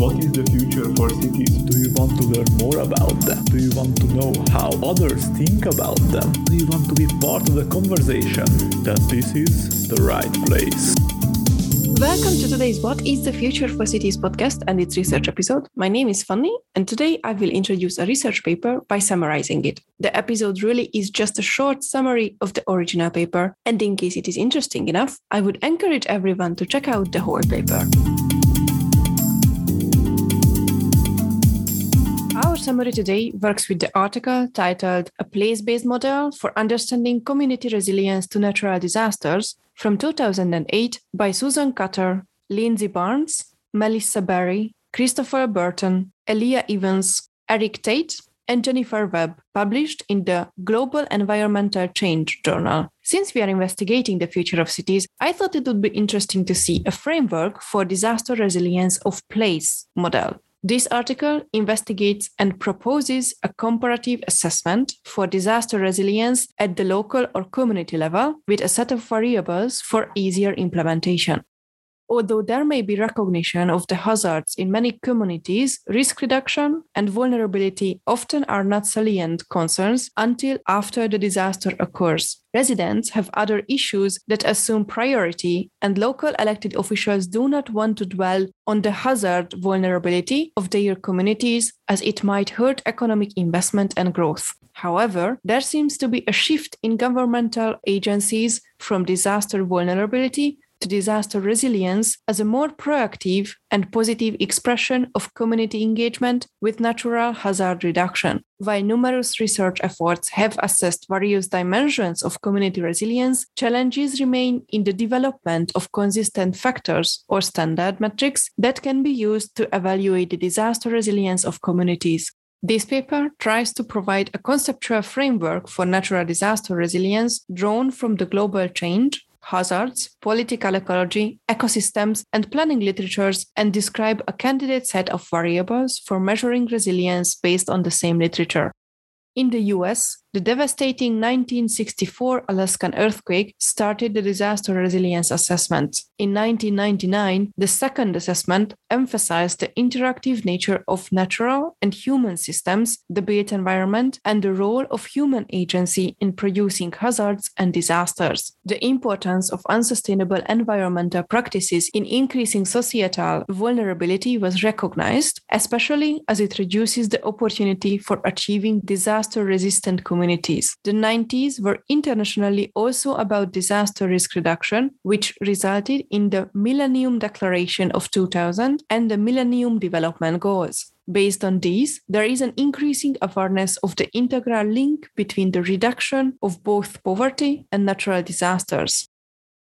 What is the future for cities? Do you want to learn more about them? Do you want to know how others think about them? Do you want to be part of the conversation? Then this is the right place. Welcome to today's What is the Future for Cities podcast and its research episode. My name is Fanny, and today I will introduce a research paper by summarizing it. The episode really is just a short summary of the original paper, and in case it is interesting enough, I would encourage everyone to check out the whole paper. Summary today works with the article titled A Place Based Model for Understanding Community Resilience to Natural Disasters from 2008 by Susan Cutter, Lindsey Barnes, Melissa Berry, Christopher Burton, Elia Evans, Eric Tate, and Jennifer Webb, published in the Global Environmental Change Journal. Since we are investigating the future of cities, I thought it would be interesting to see a framework for disaster resilience of place model. This article investigates and proposes a comparative assessment for disaster resilience at the local or community level with a set of variables for easier implementation. Although there may be recognition of the hazards in many communities, risk reduction and vulnerability often are not salient concerns until after the disaster occurs. Residents have other issues that assume priority, and local elected officials do not want to dwell on the hazard vulnerability of their communities as it might hurt economic investment and growth. However, there seems to be a shift in governmental agencies from disaster vulnerability to disaster resilience as a more proactive and positive expression of community engagement with natural hazard reduction. While numerous research efforts have assessed various dimensions of community resilience, challenges remain in the development of consistent factors or standard metrics that can be used to evaluate the disaster resilience of communities. This paper tries to provide a conceptual framework for natural disaster resilience drawn from the global change hazards, political ecology, ecosystems, and planning literatures, and describe a candidate set of variables for measuring resilience based on the same literature. In the US, the devastating 1964 Alaskan earthquake started the disaster resilience assessment. In 1999, the second assessment emphasized the interactive nature of natural and human systems, the built environment, and the role of human agency in producing hazards and disasters. The importance of unsustainable environmental practices in increasing societal vulnerability was recognized, especially as it reduces the opportunity for achieving disaster resistant communities communities. The 90s were internationally also about disaster risk reduction, which resulted in the Millennium Declaration of 2000 and the Millennium Development Goals. Based on these, there is an increasing awareness of the integral link between the reduction of both poverty and natural disasters.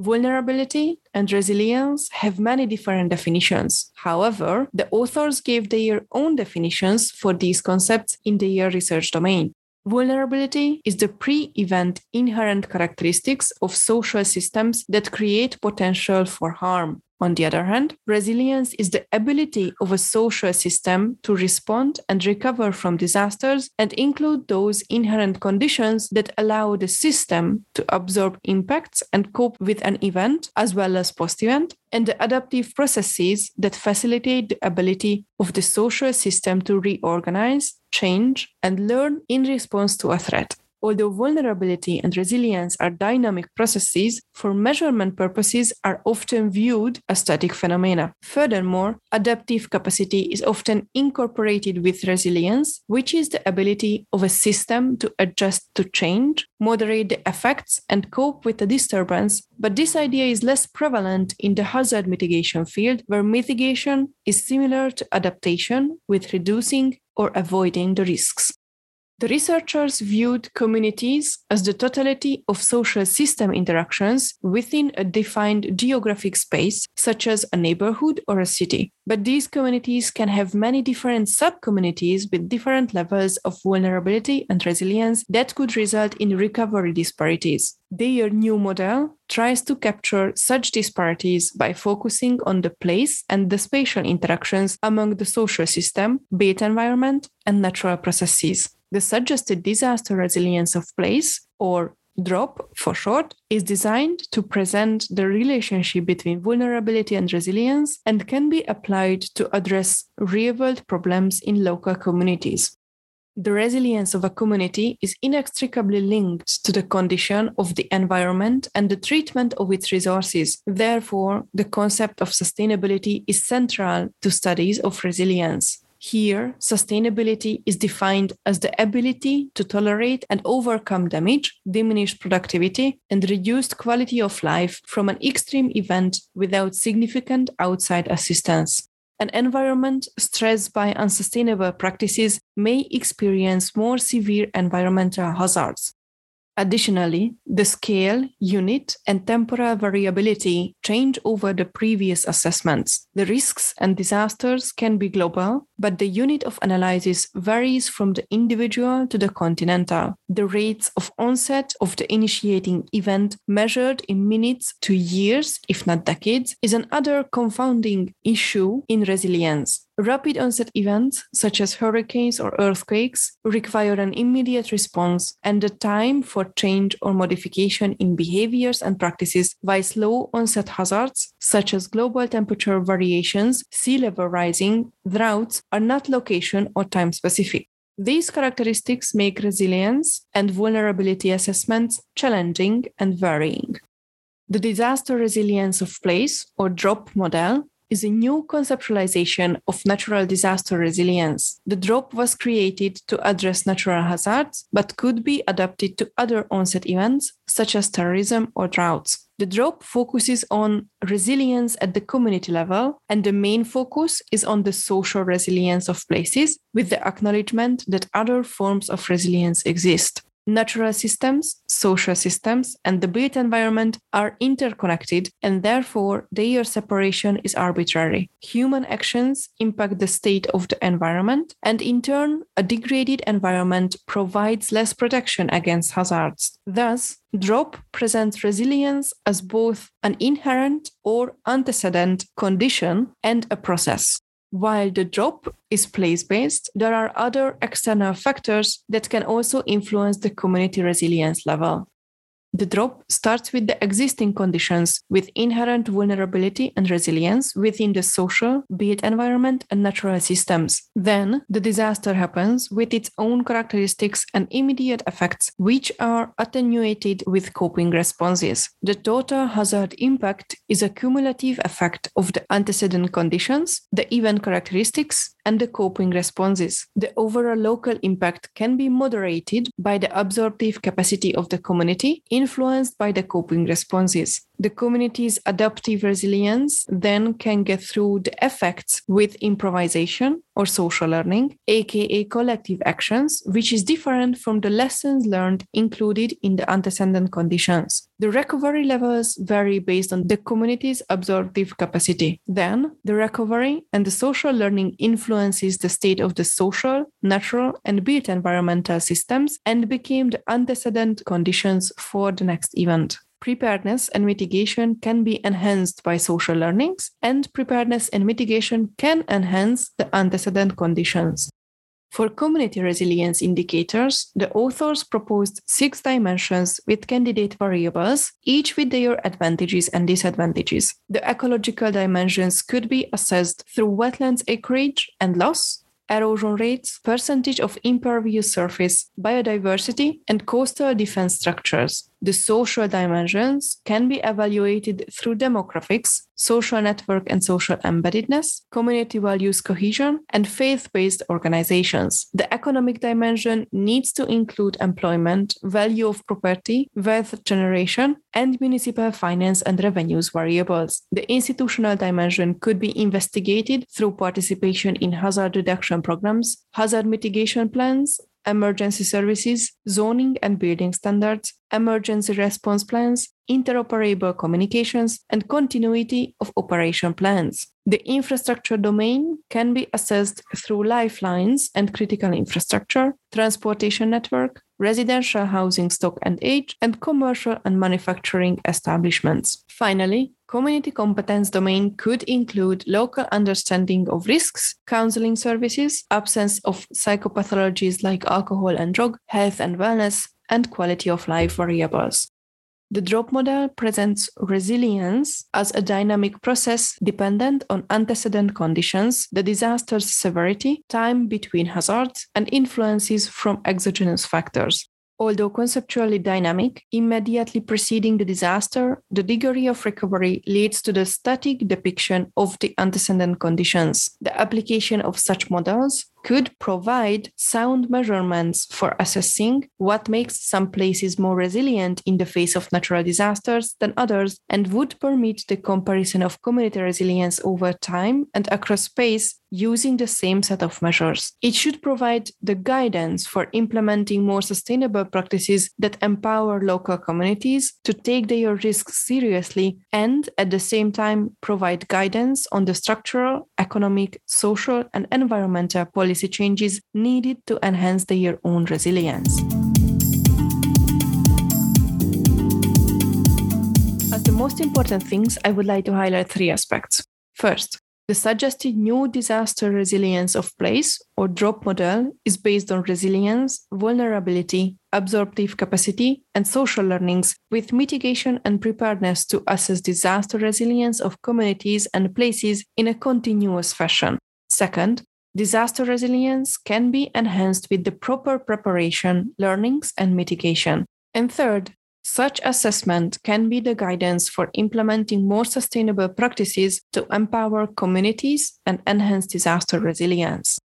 Vulnerability and resilience have many different definitions. However, the authors gave their own definitions for these concepts in their research domain. Vulnerability is the pre event inherent characteristics of social systems that create potential for harm. On the other hand, resilience is the ability of a social system to respond and recover from disasters and include those inherent conditions that allow the system to absorb impacts and cope with an event as well as post event, and the adaptive processes that facilitate the ability of the social system to reorganize, change, and learn in response to a threat. Although vulnerability and resilience are dynamic processes, for measurement purposes are often viewed as static phenomena. Furthermore, adaptive capacity is often incorporated with resilience, which is the ability of a system to adjust to change, moderate the effects, and cope with a disturbance. But this idea is less prevalent in the hazard mitigation field, where mitigation is similar to adaptation with reducing or avoiding the risks. The researchers viewed communities as the totality of social system interactions within a defined geographic space, such as a neighborhood or a city. But these communities can have many different subcommunities with different levels of vulnerability and resilience that could result in recovery disparities. Their new model tries to capture such disparities by focusing on the place and the spatial interactions among the social system, built environment, and natural processes the suggested disaster resilience of place, or DROP for short, is designed to present the relationship between vulnerability and resilience and can be applied to address real world problems in local communities. The resilience of a community is inextricably linked to the condition of the environment and the treatment of its resources. Therefore, the concept of sustainability is central to studies of resilience. Here, sustainability is defined as the ability to tolerate and overcome damage, diminished productivity, and reduced quality of life from an extreme event without significant outside assistance. An environment stressed by unsustainable practices may experience more severe environmental hazards. Additionally, the scale, unit, and temporal variability change over the previous assessments. The risks and disasters can be global, but the unit of analysis varies from the individual to the continental. The rates of onset of the initiating event, measured in minutes to years, if not decades, is another confounding issue in resilience. Rapid onset events, such as hurricanes or earthquakes, require an immediate response and the time for change or modification in behaviors and practices, while slow onset hazards, such as global temperature variations, sea level rising, droughts, are not location or time specific. These characteristics make resilience and vulnerability assessments challenging and varying. The disaster resilience of place or DROP model is a new conceptualization of natural disaster resilience. The drop was created to address natural hazards, but could be adapted to other onset events, such as terrorism or droughts. The drop focuses on resilience at the community level, and the main focus is on the social resilience of places, with the acknowledgement that other forms of resilience exist. Natural systems, social systems, and the built environment are interconnected, and therefore their separation is arbitrary. Human actions impact the state of the environment, and in turn, a degraded environment provides less protection against hazards. Thus, drop presents resilience as both an inherent or antecedent condition and a process. While the drop is place based, there are other external factors that can also influence the community resilience level. The drop starts with the existing conditions with inherent vulnerability and resilience within the social, built environment, and natural systems. Then the disaster happens with its own characteristics and immediate effects, which are attenuated with coping responses. The total hazard impact is a cumulative effect of the antecedent conditions, the event characteristics, and the coping responses. The overall local impact can be moderated by the absorptive capacity of the community in influenced by the coping responses. The community's adaptive resilience then can get through the effects with improvisation or social learning, aka collective actions, which is different from the lessons learned included in the antecedent conditions. The recovery levels vary based on the community's absorptive capacity. Then, the recovery and the social learning influences the state of the social, natural, and built environmental systems and became the antecedent conditions for the next event. Preparedness and mitigation can be enhanced by social learnings, and preparedness and mitigation can enhance the antecedent conditions. For community resilience indicators, the authors proposed six dimensions with candidate variables, each with their advantages and disadvantages. The ecological dimensions could be assessed through wetlands acreage and loss, erosion rates, percentage of impervious surface, biodiversity, and coastal defense structures. The social dimensions can be evaluated through demographics, social network and social embeddedness, community values cohesion, and faith based organizations. The economic dimension needs to include employment, value of property, wealth generation, and municipal finance and revenues variables. The institutional dimension could be investigated through participation in hazard reduction programs, hazard mitigation plans, emergency services, zoning and building standards, emergency response plans, interoperable communications, and continuity of operation plans. The infrastructure domain can be assessed through lifelines and critical infrastructure, transportation network, residential housing stock and age, and commercial and manufacturing establishments. Finally, community competence domain could include local understanding of risks, counseling services, absence of psychopathologies like alcohol and drug, health and wellness, and quality of life variables. The drop model presents resilience as a dynamic process dependent on antecedent conditions, the disaster's severity, time between hazards, and influences from exogenous factors. Although conceptually dynamic, immediately preceding the disaster, the degree of recovery leads to the static depiction of the antecedent conditions. The application of such models could provide sound measurements for assessing what makes some places more resilient in the face of natural disasters than others and would permit the comparison of community resilience over time and across space using the same set of measures. It should provide the guidance for implementing more sustainable practices that empower local communities to take their risks seriously and at the same time provide guidance on the structural, economic, social, and environmental policy policy changes needed to enhance their own resilience. As the most important things, I would like to highlight three aspects. First, the suggested new disaster resilience of place or drop model is based on resilience, vulnerability, absorptive capacity, and social learnings with mitigation and preparedness to assess disaster resilience of communities and places in a continuous fashion. Second, Disaster resilience can be enhanced with the proper preparation, learnings, and mitigation. And third, such assessment can be the guidance for implementing more sustainable practices to empower communities and enhance disaster resilience.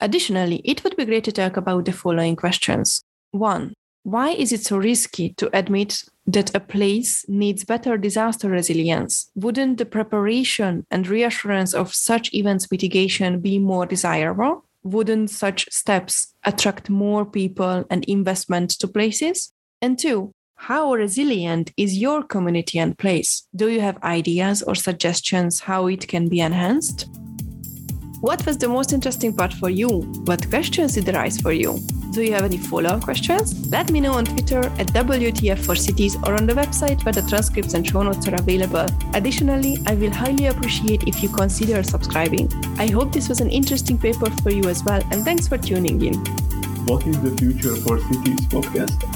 Additionally, it would be great to talk about the following questions. One, why is it so risky to admit that a place needs better disaster resilience? Wouldn't the preparation and reassurance of such events mitigation be more desirable? Wouldn't such steps attract more people and investment to places? And two, how resilient is your community and place? Do you have ideas or suggestions how it can be enhanced? What was the most interesting part for you? What questions did arise for you? Do you have any follow up questions? Let me know on Twitter at WTF for Cities or on the website where the transcripts and show notes are available. Additionally, I will highly appreciate if you consider subscribing. I hope this was an interesting paper for you as well, and thanks for tuning in. What is the Future for Cities podcast?